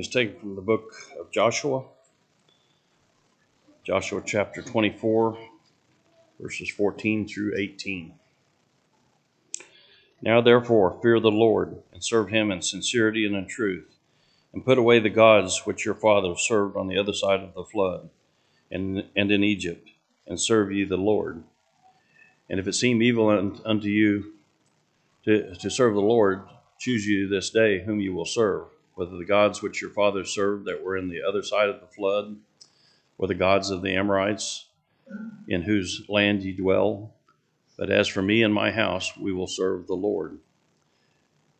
is taken from the book of Joshua, Joshua chapter 24, verses 14 through 18. Now, therefore, fear the Lord and serve him in sincerity and in truth, and put away the gods which your fathers served on the other side of the flood and, and in Egypt, and serve ye the Lord. And if it seem evil unto you to, to serve the Lord, choose you this day whom you will serve whether the gods which your fathers served that were in the other side of the flood, or the gods of the Amorites, in whose land ye dwell. But as for me and my house, we will serve the Lord.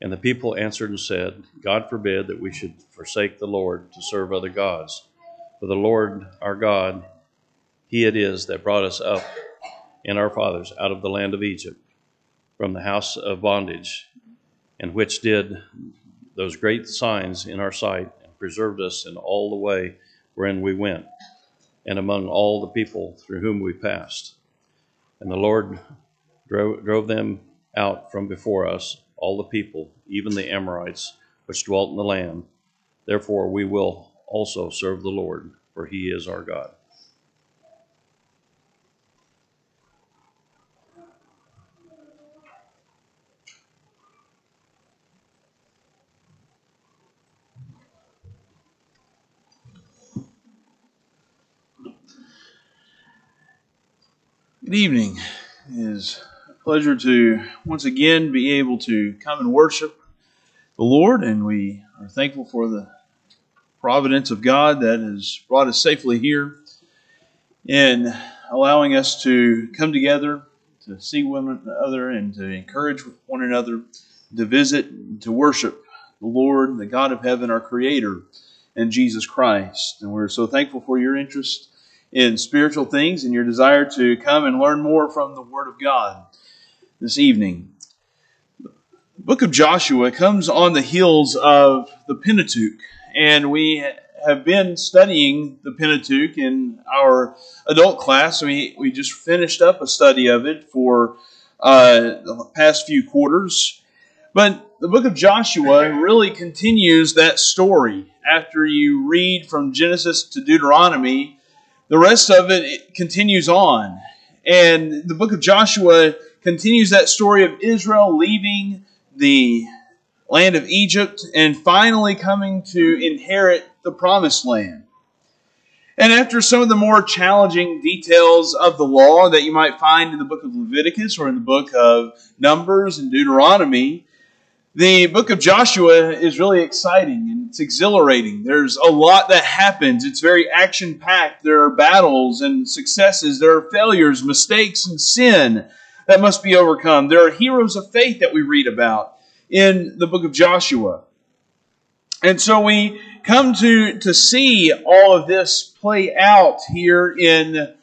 And the people answered and said, God forbid that we should forsake the Lord to serve other gods. For the Lord our God, He it is that brought us up and our fathers out of the land of Egypt, from the house of bondage, and which did those great signs in our sight and preserved us in all the way wherein we went and among all the people through whom we passed. And the Lord drove, drove them out from before us, all the people, even the Amorites, which dwelt in the land. Therefore, we will also serve the Lord, for he is our God. Good evening. It is a pleasure to once again be able to come and worship the Lord, and we are thankful for the providence of God that has brought us safely here in allowing us to come together to see one another and to encourage one another, to visit, to worship the Lord, the God of heaven, our Creator, and Jesus Christ. And we're so thankful for your interest in spiritual things and your desire to come and learn more from the Word of God this evening. The book of Joshua comes on the heels of the Pentateuch, and we have been studying the Pentateuch in our adult class. We, we just finished up a study of it for uh, the past few quarters. But the book of Joshua really continues that story. After you read from Genesis to Deuteronomy, the rest of it, it continues on. And the book of Joshua continues that story of Israel leaving the land of Egypt and finally coming to inherit the promised land. And after some of the more challenging details of the law that you might find in the book of Leviticus or in the book of Numbers and Deuteronomy, the book of Joshua is really exciting and it's exhilarating. There's a lot that happens. It's very action packed. There are battles and successes, there are failures, mistakes, and sin that must be overcome. There are heroes of faith that we read about in the book of Joshua. And so we come to, to see all of this play out here in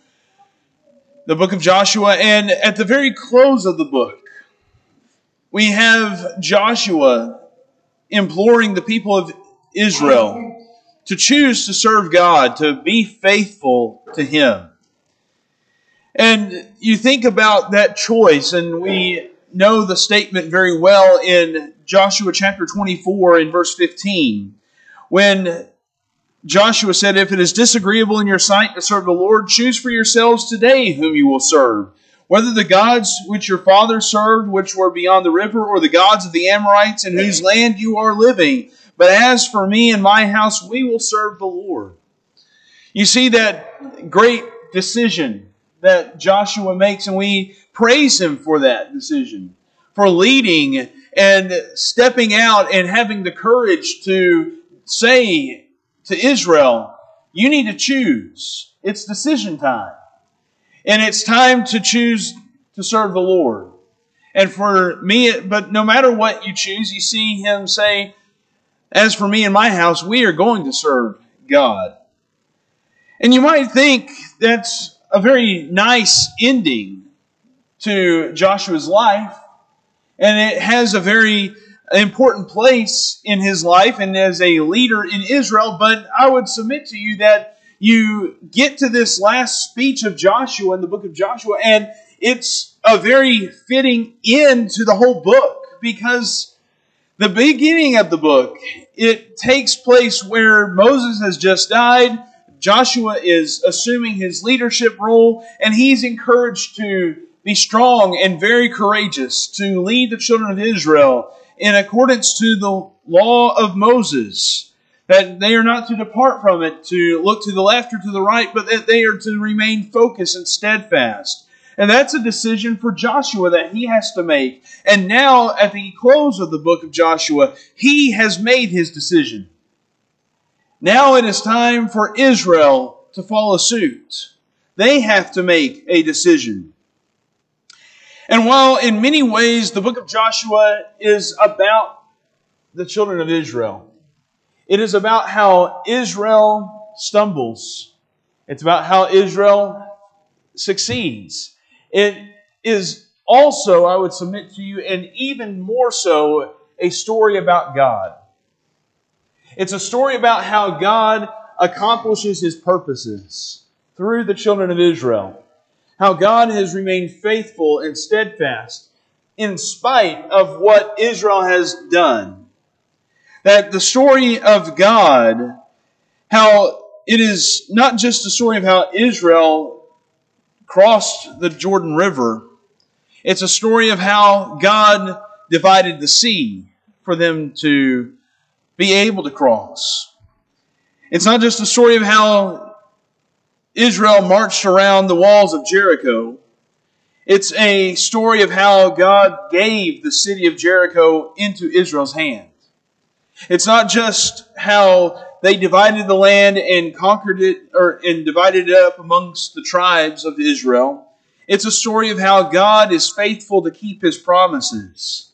the book of Joshua. And at the very close of the book, we have Joshua imploring the people of Israel to choose to serve God, to be faithful to Him. And you think about that choice, and we know the statement very well in Joshua chapter 24 in verse 15, when Joshua said, If it is disagreeable in your sight to serve the Lord, choose for yourselves today whom you will serve whether the gods which your father served, which were beyond the river, or the gods of the Amorites in whose land you are living. But as for me and my house, we will serve the Lord. You see that great decision that Joshua makes, and we praise him for that decision, for leading and stepping out and having the courage to say to Israel, You need to choose. It's decision time. And it's time to choose to serve the Lord. And for me, but no matter what you choose, you see him say, As for me and my house, we are going to serve God. And you might think that's a very nice ending to Joshua's life. And it has a very important place in his life and as a leader in Israel. But I would submit to you that you get to this last speech of Joshua in the book of Joshua, and it's a very fitting end to the whole book because the beginning of the book it takes place where Moses has just died. Joshua is assuming his leadership role, and he's encouraged to be strong and very courageous to lead the children of Israel in accordance to the law of Moses. That they are not to depart from it, to look to the left or to the right, but that they are to remain focused and steadfast. And that's a decision for Joshua that he has to make. And now, at the close of the book of Joshua, he has made his decision. Now it is time for Israel to follow suit. They have to make a decision. And while in many ways the book of Joshua is about the children of Israel, it is about how Israel stumbles. It's about how Israel succeeds. It is also, I would submit to you, and even more so, a story about God. It's a story about how God accomplishes his purposes through the children of Israel. How God has remained faithful and steadfast in spite of what Israel has done. That the story of God, how it is not just a story of how Israel crossed the Jordan River, it's a story of how God divided the sea for them to be able to cross. It's not just a story of how Israel marched around the walls of Jericho. It's a story of how God gave the city of Jericho into Israel's hand. It's not just how they divided the land and conquered it or and divided it up amongst the tribes of Israel. It's a story of how God is faithful to keep his promises.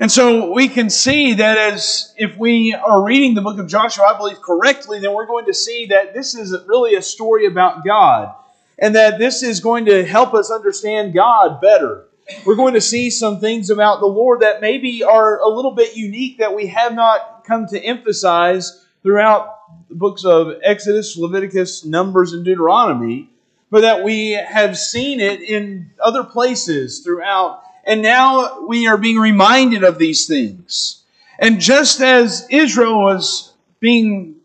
And so we can see that as if we are reading the book of Joshua, I believe correctly, then we're going to see that this is really a story about God. And that this is going to help us understand God better. We're going to see some things about the Lord that maybe are a little bit unique that we have not come to emphasize throughout the books of Exodus, Leviticus, Numbers, and Deuteronomy, but that we have seen it in other places throughout and now we are being reminded of these things. And just as Israel was being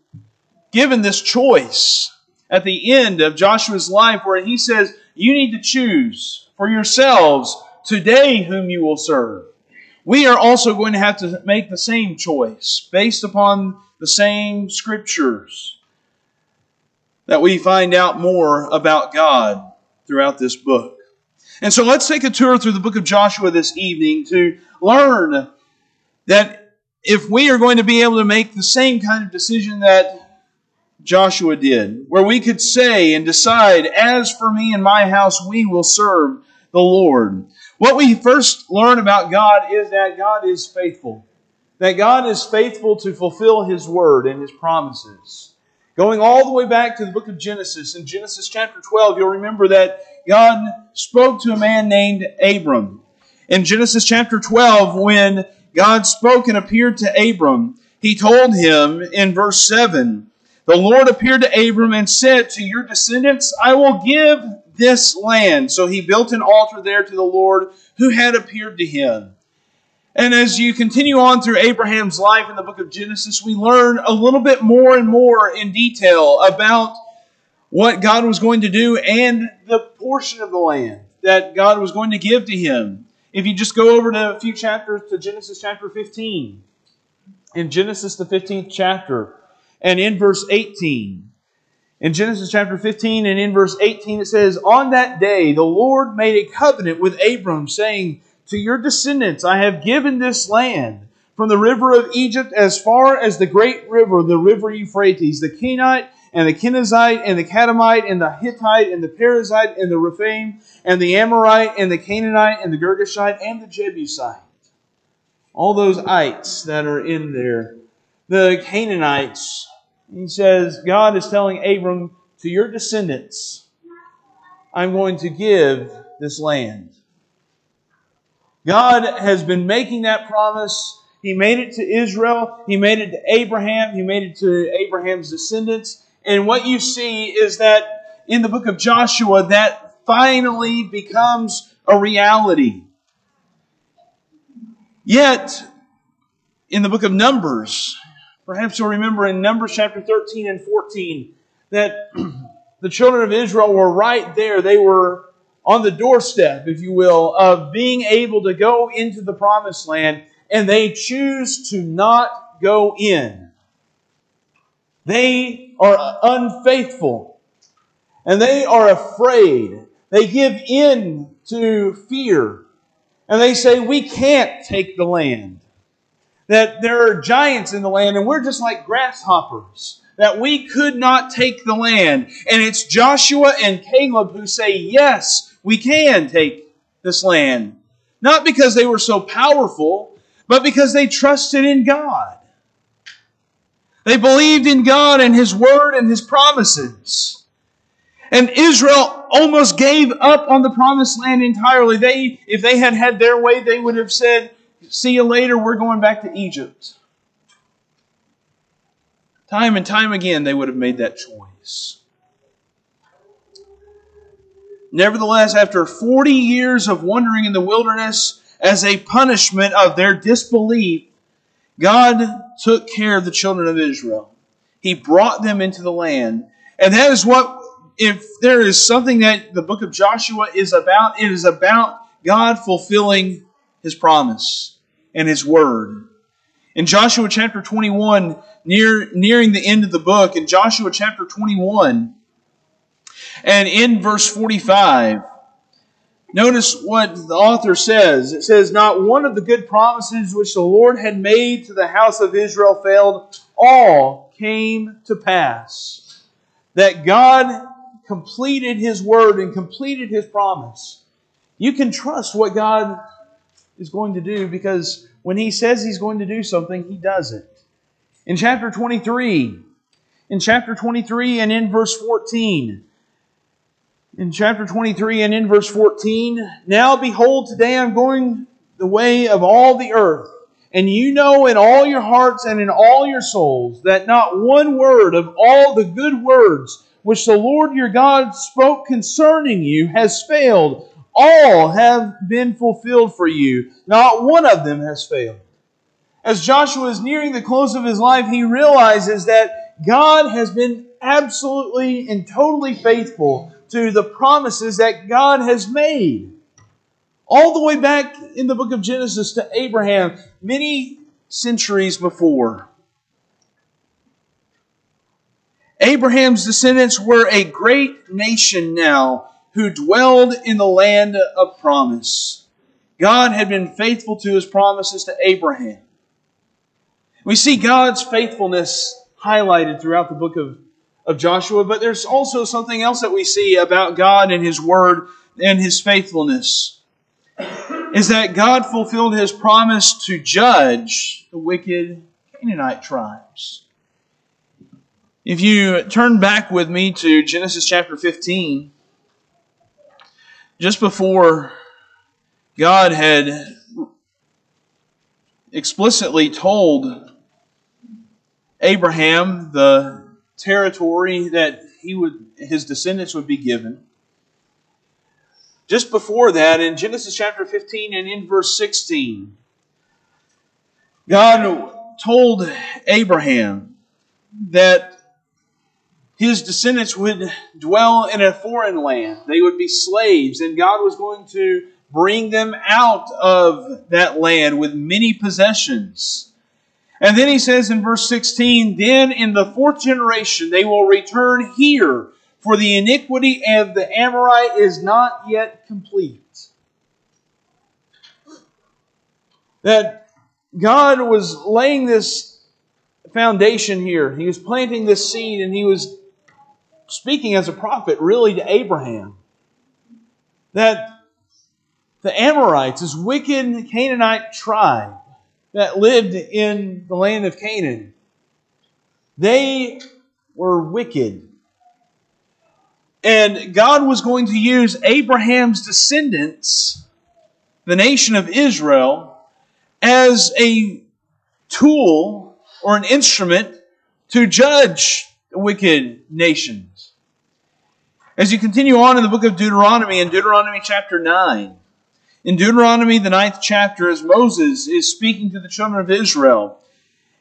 given this choice at the end of Joshua's life, where he says, You need to choose for yourselves today whom you will serve. We are also going to have to make the same choice based upon the same scriptures that we find out more about God throughout this book. And so let's take a tour through the book of Joshua this evening to learn that if we are going to be able to make the same kind of decision that Joshua did, where we could say and decide, as for me and my house, we will serve the Lord. What we first learn about God is that God is faithful, that God is faithful to fulfill His word and His promises. Going all the way back to the book of Genesis, in Genesis chapter 12, you'll remember that God spoke to a man named Abram. In Genesis chapter 12, when God spoke and appeared to Abram, he told him in verse 7 The Lord appeared to Abram and said, To your descendants I will give this land. So he built an altar there to the Lord who had appeared to him. And as you continue on through Abraham's life in the book of Genesis, we learn a little bit more and more in detail about what God was going to do and the portion of the land that God was going to give to him. If you just go over to a few chapters to Genesis chapter 15, in Genesis, the 15th chapter, and in verse 18, in Genesis chapter 15 and in verse 18, it says, On that day the Lord made a covenant with Abram, saying, to your descendants I have given this land, from the river of Egypt as far as the great river, the river Euphrates, the Kenite and the Kenizzite and the Kadmonite and the Hittite and the Perizzite and the Rephaim and the Amorite and the Canaanite and the Girgashite and the Jebusite. All those ites that are in there. The Canaanites, he says, God is telling Abram, to your descendants, I'm going to give this land. God has been making that promise. He made it to Israel. He made it to Abraham. He made it to Abraham's descendants. And what you see is that in the book of Joshua, that finally becomes a reality. Yet, in the book of Numbers, perhaps you'll remember in Numbers chapter 13 and 14 that the children of Israel were right there. They were on the doorstep, if you will, of being able to go into the promised land, and they choose to not go in. They are unfaithful, and they are afraid. They give in to fear, and they say, We can't take the land. That there are giants in the land, and we're just like grasshoppers that we could not take the land. And it's Joshua and Caleb who say, Yes, we can take this land. Not because they were so powerful, but because they trusted in God. They believed in God and His Word and His promises. And Israel almost gave up on the promised land entirely. They, if they had had their way, they would have said, See you later, we're going back to Egypt. Time and time again, they would have made that choice. Nevertheless, after 40 years of wandering in the wilderness as a punishment of their disbelief, God took care of the children of Israel. He brought them into the land. And that is what, if there is something that the book of Joshua is about, it is about God fulfilling his promise and his word. In Joshua chapter 21, near, nearing the end of the book, in Joshua chapter 21, and in verse 45, notice what the author says. It says, Not one of the good promises which the Lord had made to the house of Israel failed, all came to pass. That God completed his word and completed his promise. You can trust what God is going to do because when he says he's going to do something, he does it. In chapter 23, in chapter 23 and in verse 14, in chapter 23 and in verse 14, now behold, today I'm going the way of all the earth. And you know in all your hearts and in all your souls that not one word of all the good words which the Lord your God spoke concerning you has failed, all have been fulfilled for you. Not one of them has failed. As Joshua is nearing the close of his life, he realizes that God has been absolutely and totally faithful to the promises that God has made. All the way back in the book of Genesis to Abraham, many centuries before. Abraham's descendants were a great nation now who dwelled in the land of promise. God had been faithful to his promises to Abraham. We see God's faithfulness highlighted throughout the book of, of Joshua, but there's also something else that we see about God and his word and his faithfulness. Is that God fulfilled his promise to judge the wicked Canaanite tribes. If you turn back with me to Genesis chapter 15, just before God had explicitly told Abraham the territory that he would his descendants would be given. Just before that, in Genesis chapter 15 and in verse 16, God told Abraham that his descendants would dwell in a foreign land. They would be slaves, and God was going to bring them out of that land with many possessions. And then he says in verse 16, Then in the fourth generation they will return here, for the iniquity of the Amorite is not yet complete. That God was laying this foundation here. He was planting this seed and he was speaking as a prophet really to Abraham that the Amorites, this wicked Canaanite tribe that lived in the land of Canaan, they were wicked. And God was going to use Abraham's descendants, the nation of Israel, as a tool or an instrument to judge the wicked nations. As you continue on in the book of Deuteronomy, in Deuteronomy chapter 9, in Deuteronomy, the ninth chapter, as Moses is speaking to the children of Israel,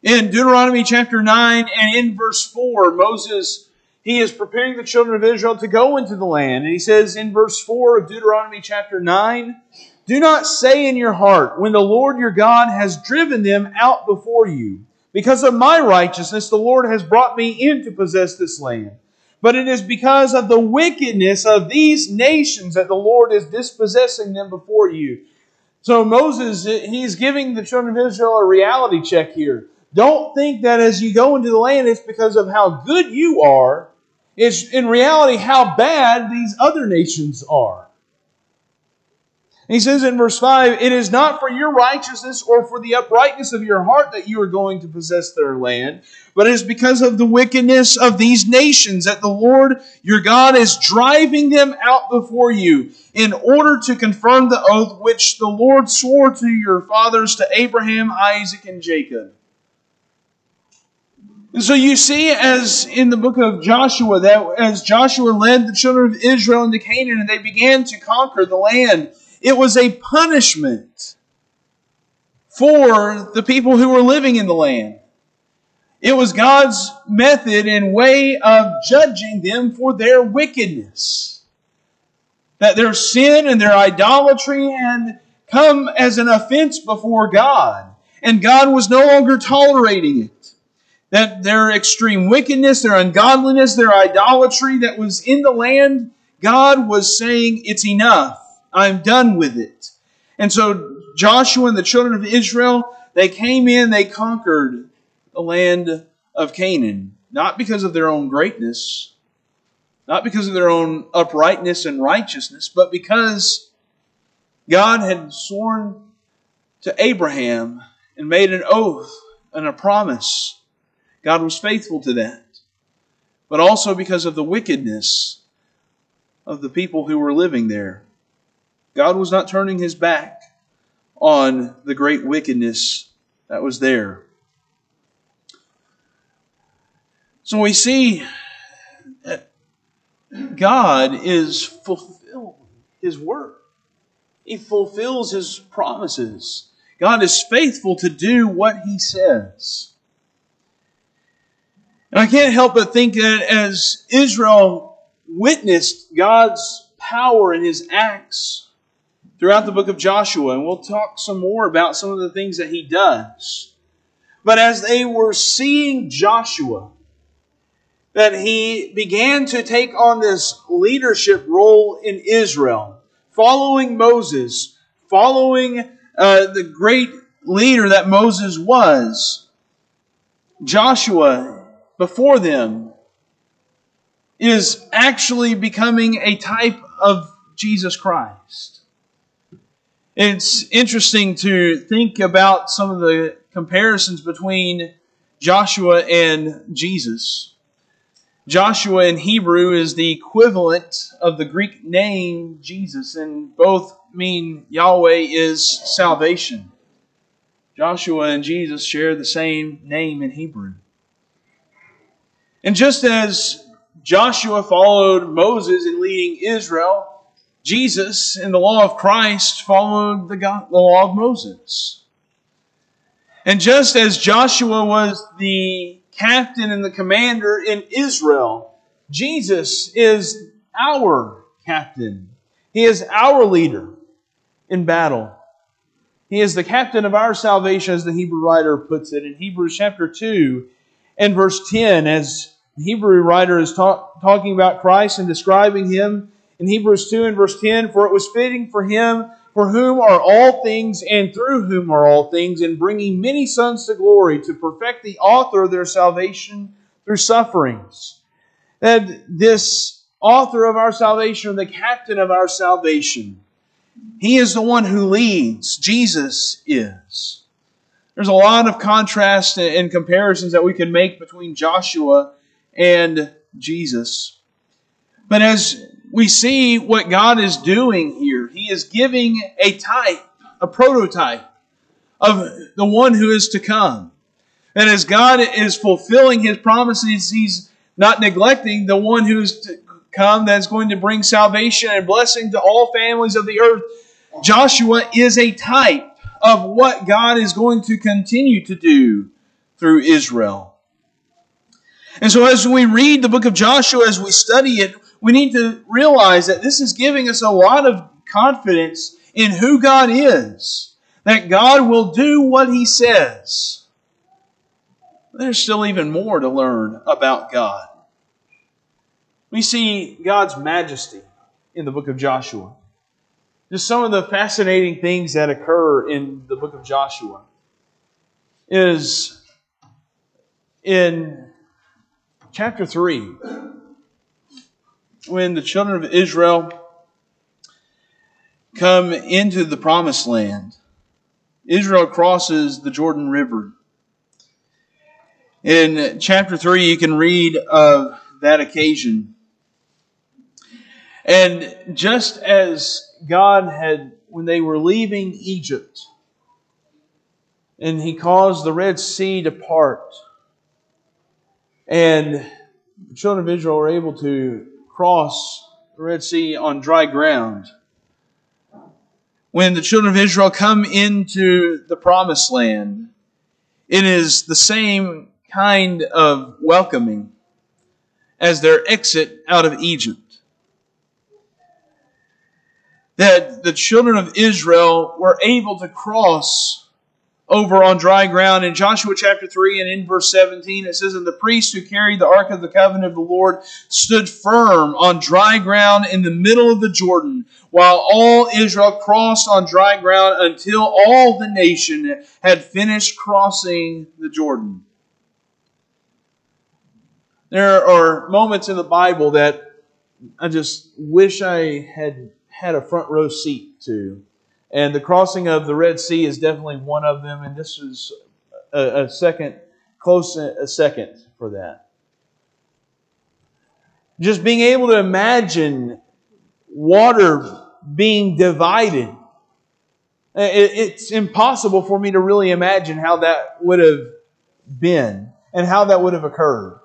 In Deuteronomy chapter 9 and in verse 4, Moses, he is preparing the children of Israel to go into the land. And he says in verse 4 of Deuteronomy chapter 9, Do not say in your heart, when the Lord your God has driven them out before you, because of my righteousness, the Lord has brought me in to possess this land. But it is because of the wickedness of these nations that the Lord is dispossessing them before you. So Moses, he's giving the children of Israel a reality check here. Don't think that as you go into the land, it's because of how good you are. It's in reality how bad these other nations are. He says in verse 5 It is not for your righteousness or for the uprightness of your heart that you are going to possess their land, but it is because of the wickedness of these nations that the Lord your God is driving them out before you in order to confirm the oath which the Lord swore to your fathers, to Abraham, Isaac, and Jacob. And so you see, as in the book of Joshua, that as Joshua led the children of Israel into Canaan and they began to conquer the land, it was a punishment for the people who were living in the land. It was God's method and way of judging them for their wickedness. That their sin and their idolatry had come as an offense before God, and God was no longer tolerating it that their extreme wickedness, their ungodliness, their idolatry that was in the land, God was saying, It's enough. I'm done with it. And so Joshua and the children of Israel, they came in, they conquered the land of Canaan, not because of their own greatness, not because of their own uprightness and righteousness, but because God had sworn to Abraham and made an oath and a promise God was faithful to that. But also because of the wickedness of the people who were living there. God was not turning his back on the great wickedness that was there. So we see that God is fulfilling his word. He fulfills his promises. God is faithful to do what he says. And I can't help but think that as Israel witnessed God's power and his acts throughout the book of Joshua, and we'll talk some more about some of the things that he does. But as they were seeing Joshua, that he began to take on this leadership role in Israel, following Moses, following uh, the great leader that Moses was. Joshua before them is actually becoming a type of Jesus Christ. It's interesting to think about some of the comparisons between Joshua and Jesus. Joshua in Hebrew is the equivalent of the Greek name Jesus, and both mean Yahweh is salvation. Joshua and Jesus share the same name in Hebrew. And just as Joshua followed Moses in leading Israel, Jesus in the law of Christ followed the, God, the law of Moses. And just as Joshua was the captain and the commander in Israel, Jesus is our captain. He is our leader in battle. He is the captain of our salvation, as the Hebrew writer puts it in Hebrews chapter 2 and verse 10, as the Hebrew writer is talk, talking about Christ and describing him in Hebrews 2 and verse 10 For it was fitting for him for whom are all things and through whom are all things, in bringing many sons to glory, to perfect the author of their salvation through sufferings. That this author of our salvation, the captain of our salvation, he is the one who leads. Jesus is. There's a lot of contrast and comparisons that we can make between Joshua and Jesus. But as we see what God is doing here, He is giving a type, a prototype of the one who is to come. And as God is fulfilling His promises, He's not neglecting the one who is to come that's going to bring salvation and blessing to all families of the earth. Joshua is a type of what God is going to continue to do through Israel. And so, as we read the book of Joshua, as we study it, we need to realize that this is giving us a lot of confidence in who God is, that God will do what He says. There's still even more to learn about God. We see God's majesty in the book of Joshua. Just some of the fascinating things that occur in the book of Joshua is in chapter 3 when the children of Israel come into the promised land. Israel crosses the Jordan River. In chapter 3, you can read of that occasion. And just as God had, when they were leaving Egypt, and He caused the Red Sea to part, and the children of Israel were able to cross the Red Sea on dry ground. When the children of Israel come into the promised land, it is the same kind of welcoming as their exit out of Egypt. That the children of Israel were able to cross over on dry ground. In Joshua chapter 3 and in verse 17, it says, And the priest who carried the ark of the covenant of the Lord stood firm on dry ground in the middle of the Jordan, while all Israel crossed on dry ground until all the nation had finished crossing the Jordan. There are moments in the Bible that I just wish I had had a front row seat to. And the crossing of the Red Sea is definitely one of them, and this is a, a second, close a second for that. Just being able to imagine water being divided. It's impossible for me to really imagine how that would have been and how that would have occurred.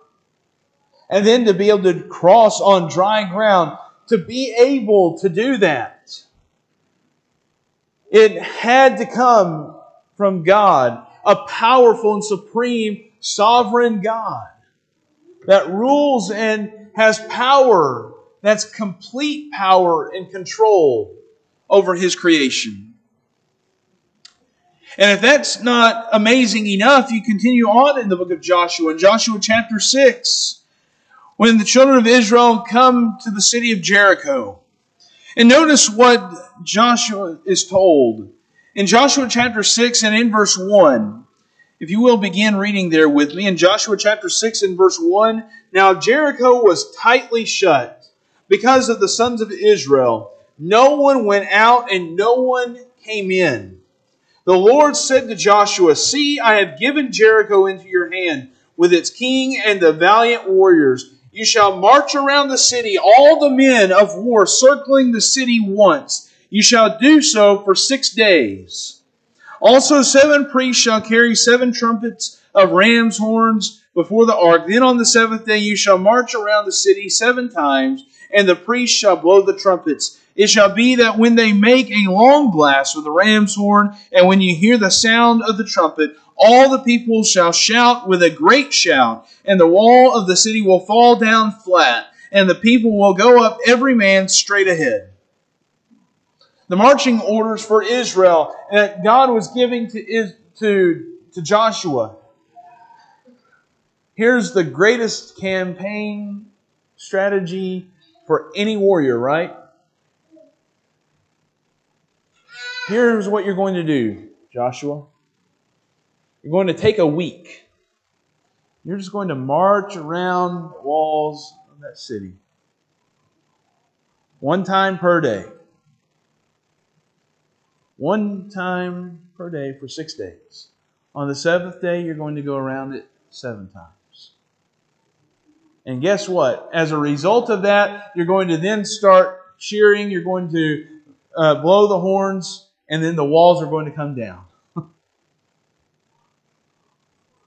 And then to be able to cross on dry ground, to be able to do that it had to come from God, a powerful and supreme sovereign God that rules and has power, that's complete power and control over his creation. And if that's not amazing enough, you continue on in the book of Joshua, in Joshua chapter 6, when the children of Israel come to the city of Jericho. And notice what Joshua is told. In Joshua chapter 6 and in verse 1, if you will begin reading there with me, in Joshua chapter 6 and verse 1, now Jericho was tightly shut because of the sons of Israel. No one went out and no one came in. The Lord said to Joshua, See, I have given Jericho into your hand with its king and the valiant warriors. You shall march around the city, all the men of war circling the city once. You shall do so for six days. Also, seven priests shall carry seven trumpets of ram's horns before the ark. Then on the seventh day you shall march around the city seven times, and the priests shall blow the trumpets. It shall be that when they make a long blast with the ram's horn, and when you hear the sound of the trumpet, all the people shall shout with a great shout, and the wall of the city will fall down flat, and the people will go up every man straight ahead. The marching orders for Israel that God was giving to, to, to Joshua. Here's the greatest campaign strategy for any warrior, right? Here's what you're going to do, Joshua. You're going to take a week. You're just going to march around the walls of that city. One time per day. One time per day for six days. On the seventh day, you're going to go around it seven times. And guess what? As a result of that, you're going to then start cheering, you're going to uh, blow the horns, and then the walls are going to come down.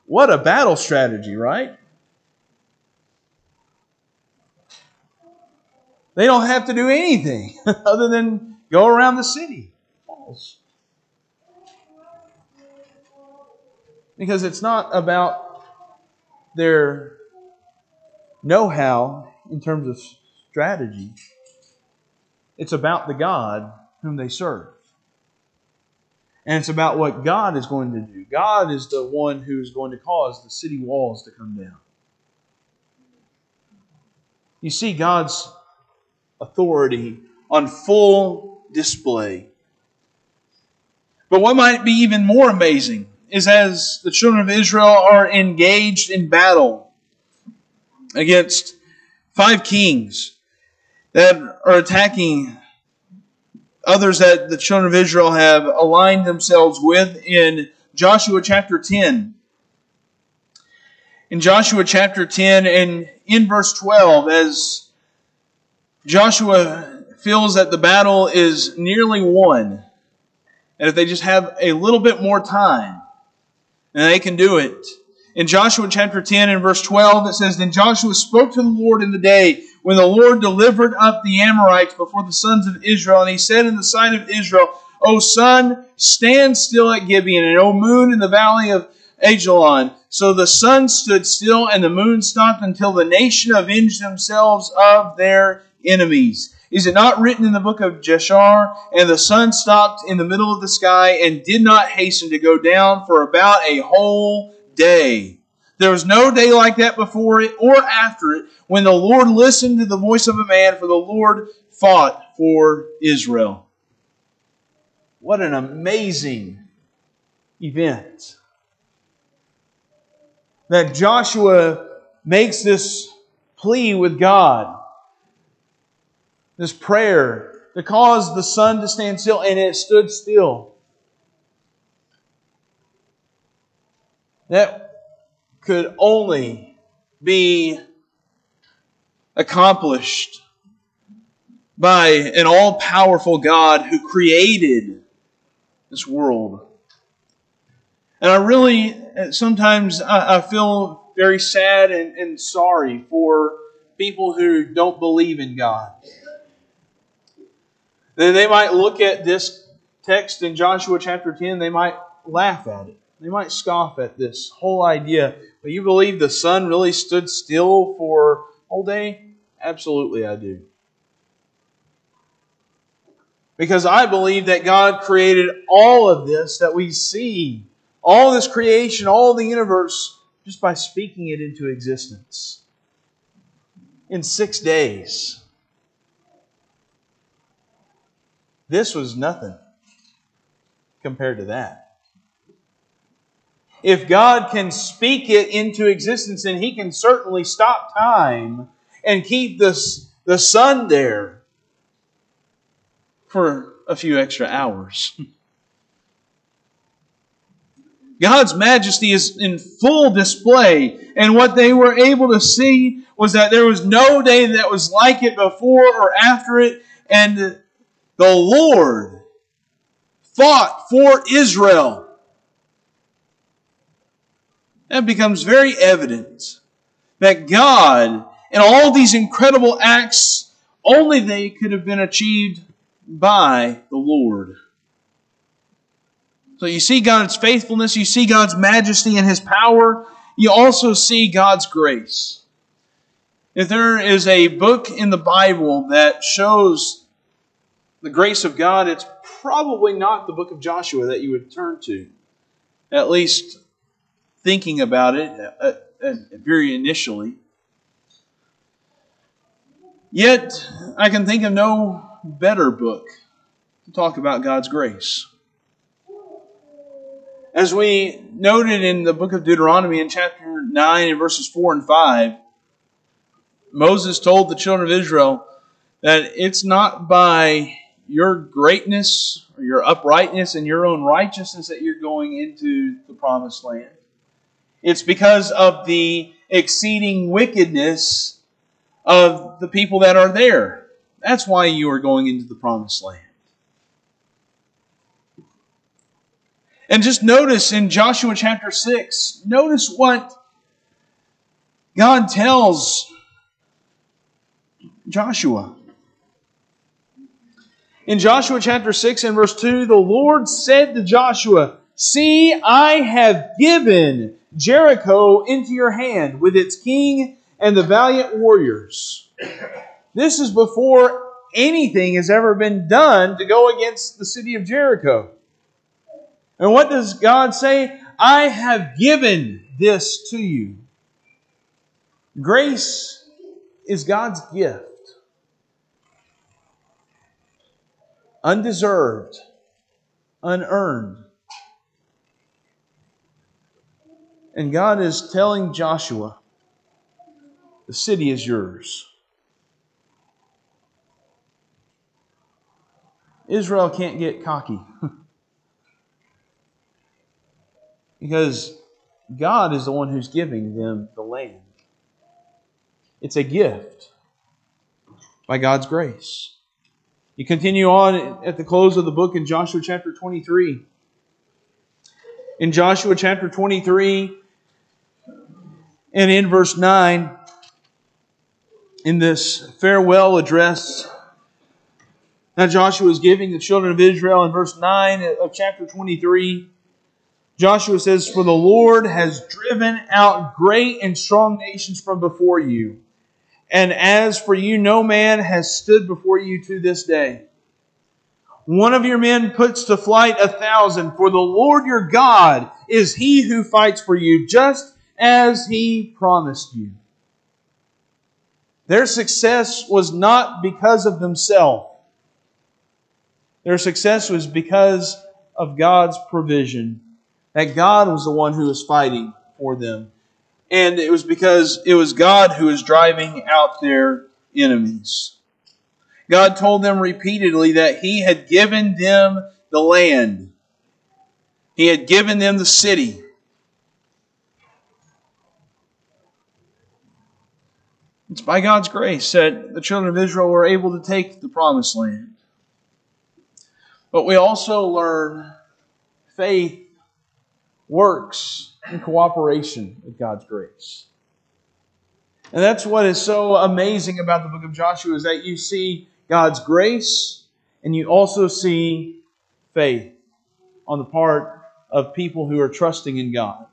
What a battle strategy, right? They don't have to do anything other than go around the city. Because it's not about their know how in terms of strategy, it's about the God whom they serve. And it's about what God is going to do. God is the one who is going to cause the city walls to come down. You see God's authority on full display. But what might be even more amazing is as the children of Israel are engaged in battle against five kings that are attacking others that the children of Israel have aligned themselves with in Joshua chapter 10. In Joshua chapter 10 and in verse 12, as Joshua feels that the battle is nearly won, and if they just have a little bit more time, and they can do it. In Joshua chapter 10 and verse 12, it says, Then Joshua spoke to the Lord in the day when the Lord delivered up the Amorites before the sons of Israel. And he said in the sight of Israel, O sun, stand still at Gibeon, and O moon in the valley of Ajalon. So the sun stood still, and the moon stopped until the nation avenged themselves of their enemies. Is it not written in the book of Jashar? And the sun stopped in the middle of the sky and did not hasten to go down for about a whole day. There was no day like that before it or after it when the Lord listened to the voice of a man, for the Lord fought for Israel. What an amazing event. That Joshua makes this plea with God, this prayer to cause the sun to stand still, and it stood still. That could only be accomplished by an all powerful God who created this world. And I really, sometimes I, feel very sad and, and sorry for people who don't believe in God. Then they might look at this text in Joshua chapter 10, they might laugh at it. They might scoff at this whole idea. But you believe the sun really stood still for all day? Absolutely, I do. Because I believe that God created all of this that we see, all this creation, all the universe, just by speaking it into existence in six days. This was nothing compared to that. If God can speak it into existence, then He can certainly stop time and keep this, the sun there for a few extra hours. God's majesty is in full display, and what they were able to see was that there was no day that was like it before or after it, and the Lord fought for Israel it becomes very evident that God, and all these incredible acts, only they could have been achieved by the Lord. So you see God's faithfulness, you see God's majesty and His power, you also see God's grace. If there is a book in the Bible that shows the grace of God, it's probably not the book of Joshua that you would turn to. At least thinking about it uh, uh, very initially. Yet, I can think of no better book to talk about God's grace. As we noted in the book of Deuteronomy in chapter 9 and verses 4 and 5, Moses told the children of Israel that it's not by your greatness or your uprightness and your own righteousness that you're going into the promised land. It's because of the exceeding wickedness of the people that are there. That's why you are going into the promised land. And just notice in Joshua chapter 6, notice what God tells Joshua. In Joshua chapter 6 and verse 2, the Lord said to Joshua, See, I have given Jericho into your hand with its king and the valiant warriors. This is before anything has ever been done to go against the city of Jericho. And what does God say? I have given this to you. Grace is God's gift. Undeserved, unearned. And God is telling Joshua, the city is yours. Israel can't get cocky. because God is the one who's giving them the land. It's a gift by God's grace. You continue on at the close of the book in Joshua chapter 23. In Joshua chapter 23 and in verse 9, in this farewell address that Joshua is giving the children of Israel in verse 9 of chapter 23, Joshua says, For the Lord has driven out great and strong nations from before you. And as for you, no man has stood before you to this day. One of your men puts to flight a thousand, for the Lord your God is he who fights for you, just as he promised you. Their success was not because of themselves. Their success was because of God's provision that God was the one who was fighting for them. And it was because it was God who was driving out their enemies. God told them repeatedly that He had given them the land, He had given them the city. It's by God's grace that the children of Israel were able to take the promised land. But we also learn faith works in cooperation with God's grace. And that's what is so amazing about the book of Joshua is that you see God's grace and you also see faith on the part of people who are trusting in God.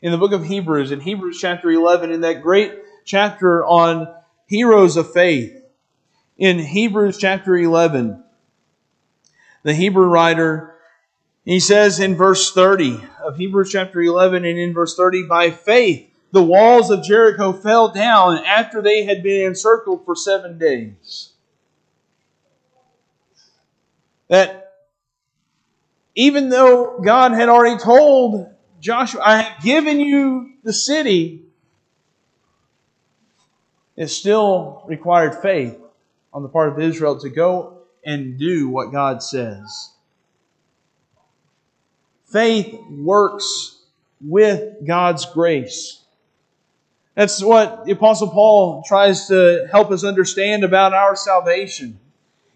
In the book of Hebrews, in Hebrews chapter 11, in that great chapter on heroes of faith, in Hebrews chapter 11, the Hebrew writer he says in verse 30 of Hebrews chapter 11 and in verse 30, by faith the walls of Jericho fell down after they had been encircled for seven days. That even though God had already told Joshua, I have given you the city, it still required faith on the part of Israel to go and do what God says. Faith works with God's grace. That's what the Apostle Paul tries to help us understand about our salvation.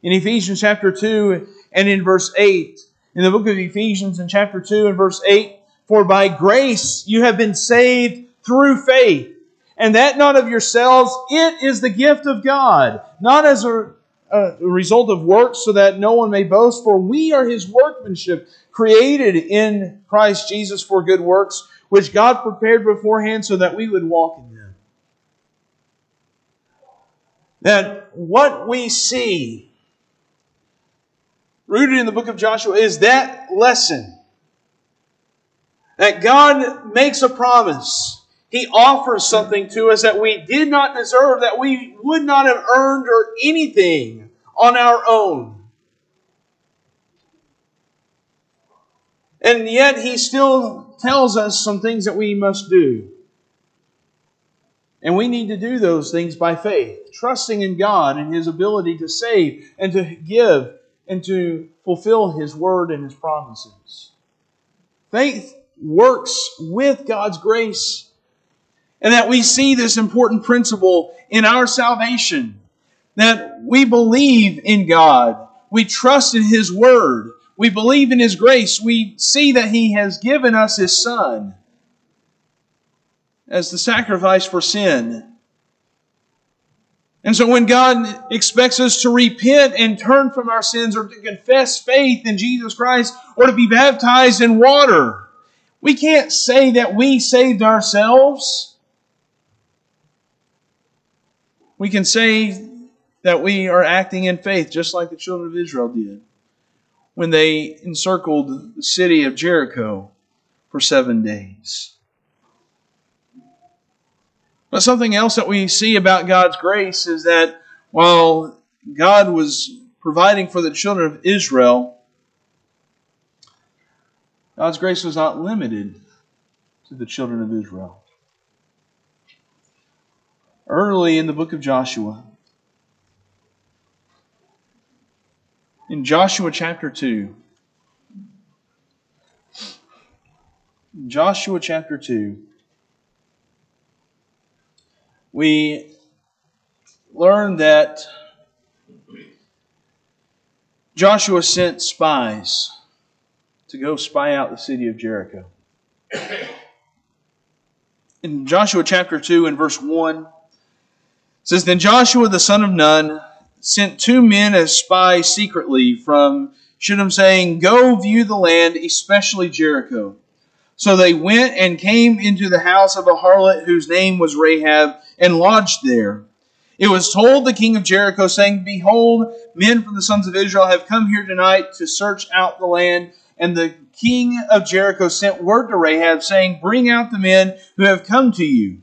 In Ephesians chapter 2 and in verse 8, in the book of Ephesians in chapter 2 and verse 8, For by grace you have been saved through faith, and that not of yourselves, it is the gift of God, not as a, a result of works, so that no one may boast, for we are his workmanship created in Christ Jesus for good works, which God prepared beforehand so that we would walk in them. That what we see rooted in the book of Joshua is that lesson that God makes a promise. He offers something to us that we did not deserve, that we would not have earned or anything on our own. And yet he still tells us some things that we must do. And we need to do those things by faith, trusting in God and his ability to save and to give and to fulfill his word and his promises. Faith works with God's grace. And that we see this important principle in our salvation that we believe in God, we trust in His Word, we believe in His grace. We see that He has given us His Son as the sacrifice for sin. And so when God expects us to repent and turn from our sins or to confess faith in Jesus Christ or to be baptized in water, we can't say that we saved ourselves. We can say that we are acting in faith just like the children of Israel did when they encircled the city of Jericho for seven days. But something else that we see about God's grace is that while God was providing for the children of Israel, God's grace was not limited to the children of Israel. Early in the book of Joshua, in Joshua chapter 2, Joshua chapter 2, we learn that Joshua sent spies to go spy out the city of Jericho. In Joshua chapter 2 and verse 1, says, Then Joshua the son of Nun sent two men as spies secretly from Shittim, saying, Go view the land, especially Jericho. So they went and came into the house of a harlot whose name was Rahab and lodged there. It was told the king of Jericho, saying, Behold, men from the sons of Israel have come here tonight to search out the land. And the king of Jericho sent word to Rahab, saying, Bring out the men who have come to you,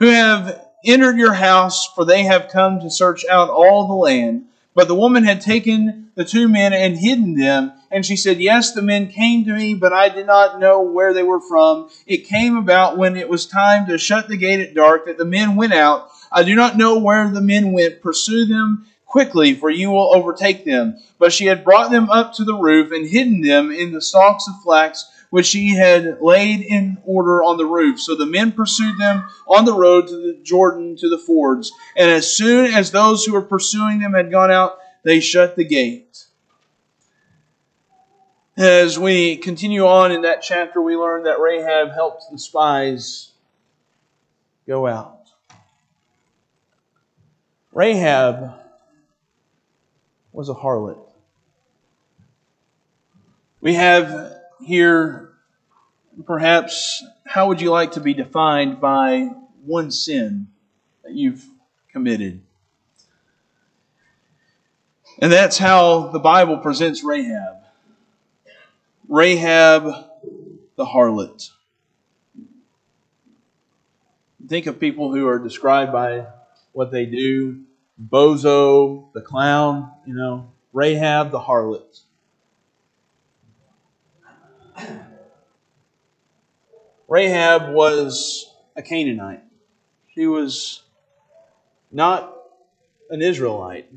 who have entered your house, for they have come to search out all the land. But the woman had taken the two men and hidden them. And she said, Yes, the men came to me, but I did not know where they were from. It came about when it was time to shut the gate at dark that the men went out. I do not know where the men went. Pursue them quickly, for you will overtake them. But she had brought them up to the roof and hidden them in the stalks of flax which he had laid in order on the roof. So the men pursued them on the road to the Jordan to the fords. And as soon as those who were pursuing them had gone out, they shut the gate. As we continue on in that chapter, we learn that Rahab helped the spies go out. Rahab was a harlot. We have here, perhaps, how would you like to be defined by one sin that you've committed? And that's how the Bible presents Rahab. Rahab the harlot. Think of people who are described by what they do Bozo, the clown, you know, Rahab the harlot. Rahab was a Canaanite. She was not an Israelite.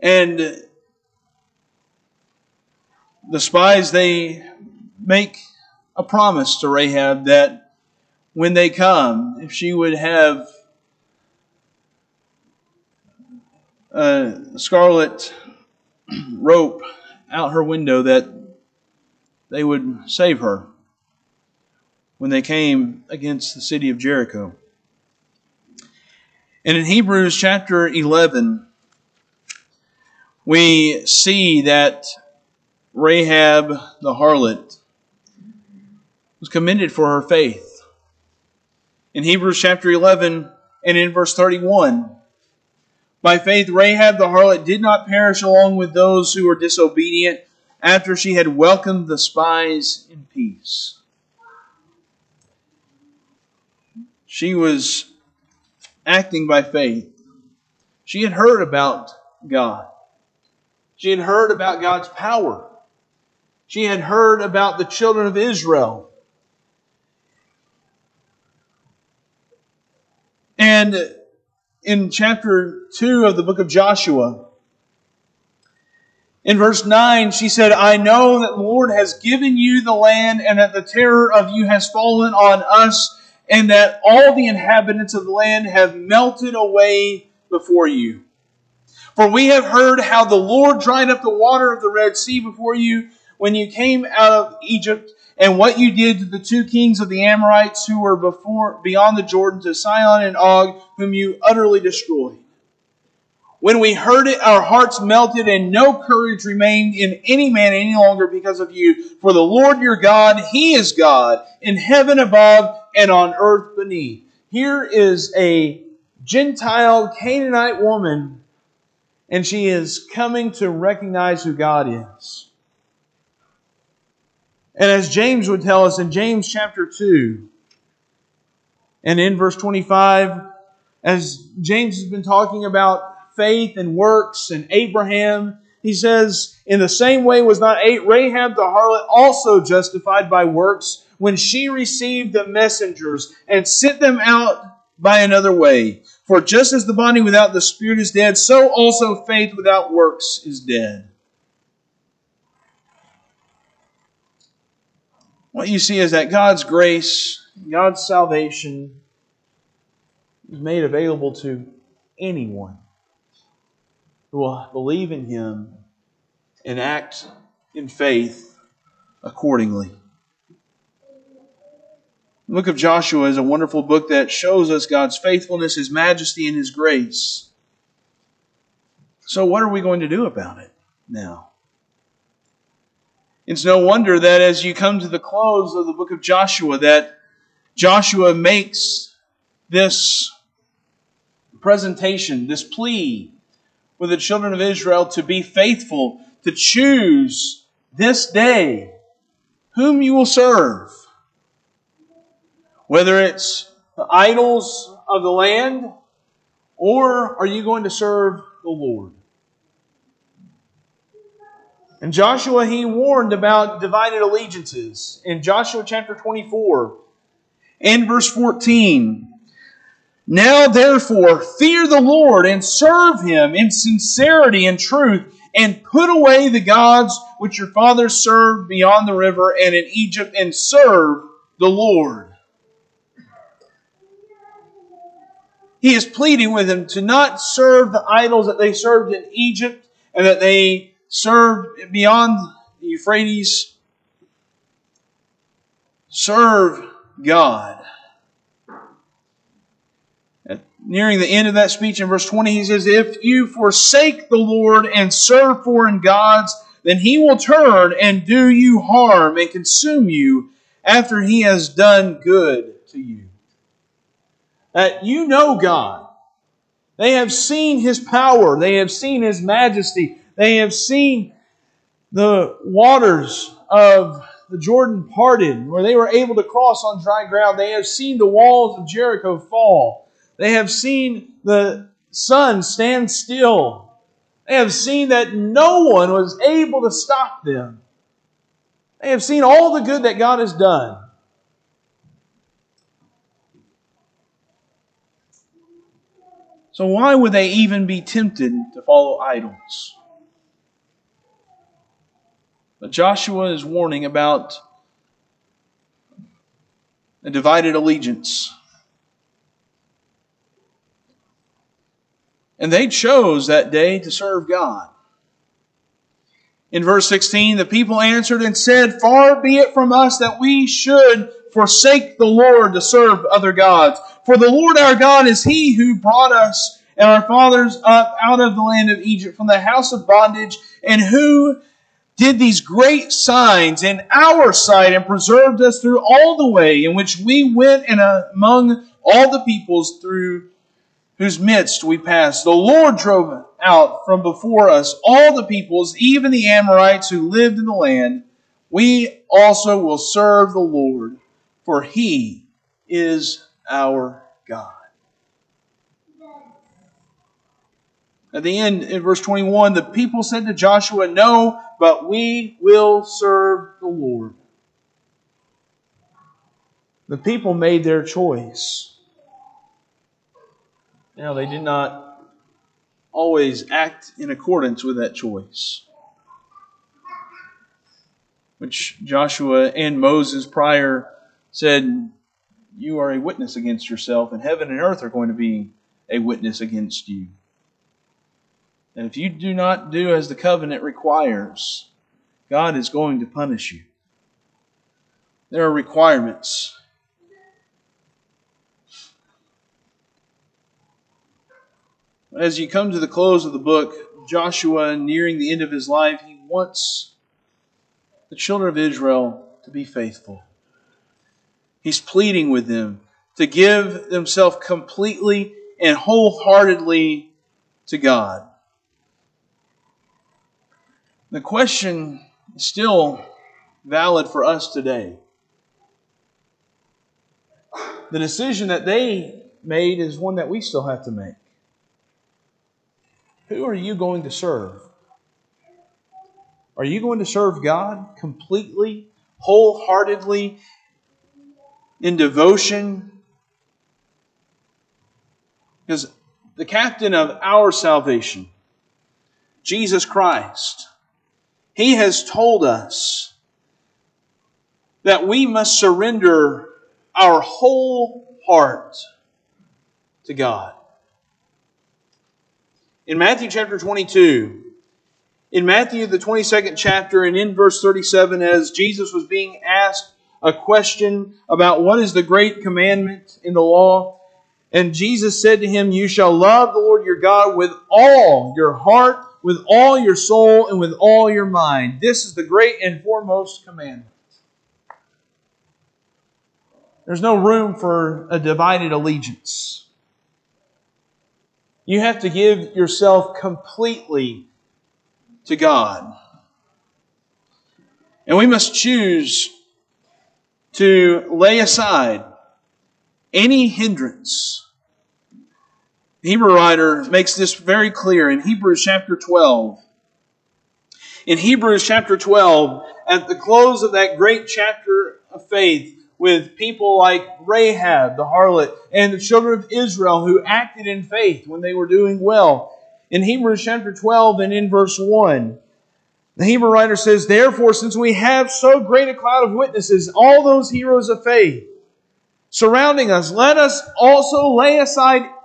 And the spies, they make a promise to Rahab that when they come, if she would have a scarlet rope out her window, that they would save her when they came against the city of Jericho. And in Hebrews chapter 11, we see that Rahab the harlot was commended for her faith. In Hebrews chapter 11 and in verse 31, by faith Rahab the harlot did not perish along with those who were disobedient after she had welcomed the spies in peace. She was acting by faith. She had heard about God. She had heard about God's power. She had heard about the children of Israel. And in chapter 2 of the book of Joshua, in verse 9, she said, I know that the Lord has given you the land, and that the terror of you has fallen on us, and that all the inhabitants of the land have melted away before you. For we have heard how the Lord dried up the water of the Red Sea before you when you came out of Egypt, and what you did to the two kings of the Amorites who were before beyond the Jordan to Sihon and Og, whom you utterly destroyed. When we heard it, our hearts melted, and no courage remained in any man any longer because of you. For the Lord your God, He is God, in heaven above and on earth beneath. Here is a Gentile Canaanite woman, and she is coming to recognize who God is. And as James would tell us in James chapter 2, and in verse 25, as James has been talking about faith and works and Abraham, he says, In the same way was not Rahab the harlot also justified by works when she received the messengers and sent them out by another way? For just as the body without the spirit is dead, so also faith without works is dead. What you see is that God's grace, God's salvation is made available to anyone who will believe in Him and act in faith accordingly. The book of Joshua is a wonderful book that shows us God's faithfulness, His majesty, and His grace. So, what are we going to do about it now? It's no wonder that as you come to the close of the book of Joshua, that Joshua makes this presentation, this plea with the children of Israel to be faithful, to choose this day whom you will serve. Whether it's the idols of the land, or are you going to serve the Lord? And Joshua, he warned about divided allegiances in Joshua chapter 24 and verse 14. Now, therefore, fear the Lord and serve him in sincerity and truth, and put away the gods which your fathers served beyond the river and in Egypt, and serve the Lord. He is pleading with them to not serve the idols that they served in Egypt and that they served beyond the Euphrates. Serve God. At nearing the end of that speech in verse 20, he says, If you forsake the Lord and serve foreign gods, then he will turn and do you harm and consume you after he has done good to you. That you know God. They have seen his power, they have seen his majesty, they have seen the waters of the Jordan parted, where they were able to cross on dry ground. They have seen the walls of Jericho fall. They have seen the sun stand still. They have seen that no one was able to stop them. They have seen all the good that God has done. So, why would they even be tempted to follow idols? But Joshua is warning about a divided allegiance. And they chose that day to serve God. In verse 16, the people answered and said, Far be it from us that we should forsake the Lord to serve other gods. For the Lord our God is He who brought us and our fathers up out of the land of Egypt from the house of bondage, and who did these great signs in our sight and preserved us through all the way in which we went and among all the peoples through whose midst we passed. The Lord drove out from before us all the peoples, even the Amorites who lived in the land. We also will serve the Lord, for he is our God. At the end, in verse 21, the people said to Joshua, No, but we will serve the Lord. The people made their choice. Now, they did not always act in accordance with that choice, which Joshua and Moses prior said, You are a witness against yourself, and heaven and earth are going to be a witness against you. And if you do not do as the covenant requires, God is going to punish you. there are requirements. As you come to the close of the book, Joshua, nearing the end of his life, he wants the children of Israel to be faithful. He's pleading with them to give themselves completely and wholeheartedly to God. The question is still valid for us today. The decision that they made is one that we still have to make. Who are you going to serve? Are you going to serve God completely, wholeheartedly, in devotion? Because the captain of our salvation, Jesus Christ, he has told us that we must surrender our whole heart to God. In Matthew chapter 22, in Matthew, the 22nd chapter, and in verse 37, as Jesus was being asked a question about what is the great commandment in the law, and Jesus said to him, You shall love the Lord your God with all your heart, with all your soul, and with all your mind. This is the great and foremost commandment. There's no room for a divided allegiance. You have to give yourself completely to God. And we must choose to lay aside any hindrance. The Hebrew writer makes this very clear in Hebrews chapter 12. In Hebrews chapter 12, at the close of that great chapter of faith, with people like Rahab the harlot and the children of Israel who acted in faith when they were doing well. In Hebrews chapter 12 and in verse 1, the Hebrew writer says, Therefore, since we have so great a cloud of witnesses, all those heroes of faith surrounding us, let us also lay aside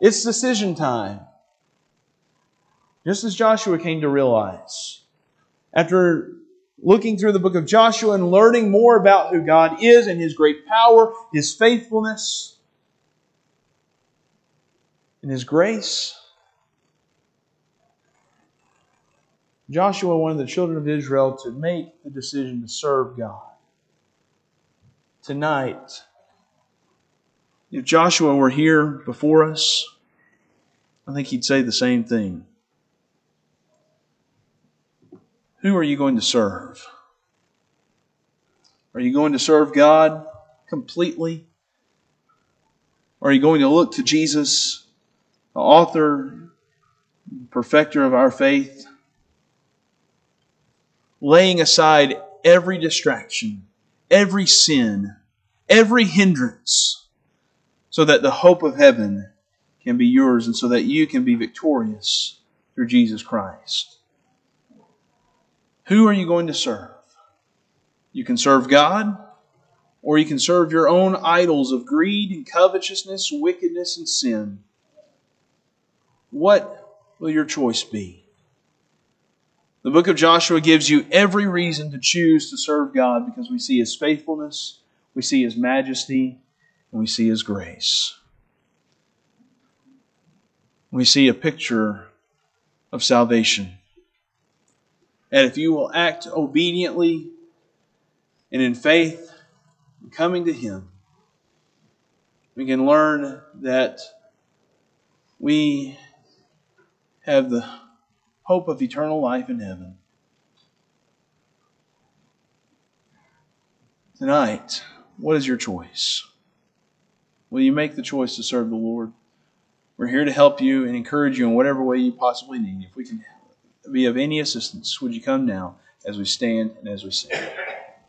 It's decision time. Just as Joshua came to realize. After looking through the book of Joshua and learning more about who God is and His great power, His faithfulness, and His grace. Joshua wanted the children of Israel to make the decision to serve God. Tonight, if Joshua were here before us, I think he'd say the same thing. Who are you going to serve? Are you going to serve God completely? Are you going to look to Jesus, the author, perfecter of our faith, laying aside every distraction, every sin, every hindrance, so that the hope of heaven can be yours and so that you can be victorious through Jesus Christ? Who are you going to serve? You can serve God, or you can serve your own idols of greed and covetousness, wickedness and sin. What will your choice be? The book of Joshua gives you every reason to choose to serve God because we see His faithfulness, we see His majesty, we see His grace. We see a picture of salvation. And if you will act obediently and in faith, coming to Him, we can learn that we have the hope of eternal life in heaven. Tonight, what is your choice? Will you make the choice to serve the Lord? We're here to help you and encourage you in whatever way you possibly need. If we can be of any assistance, would you come now as we stand and as we sing?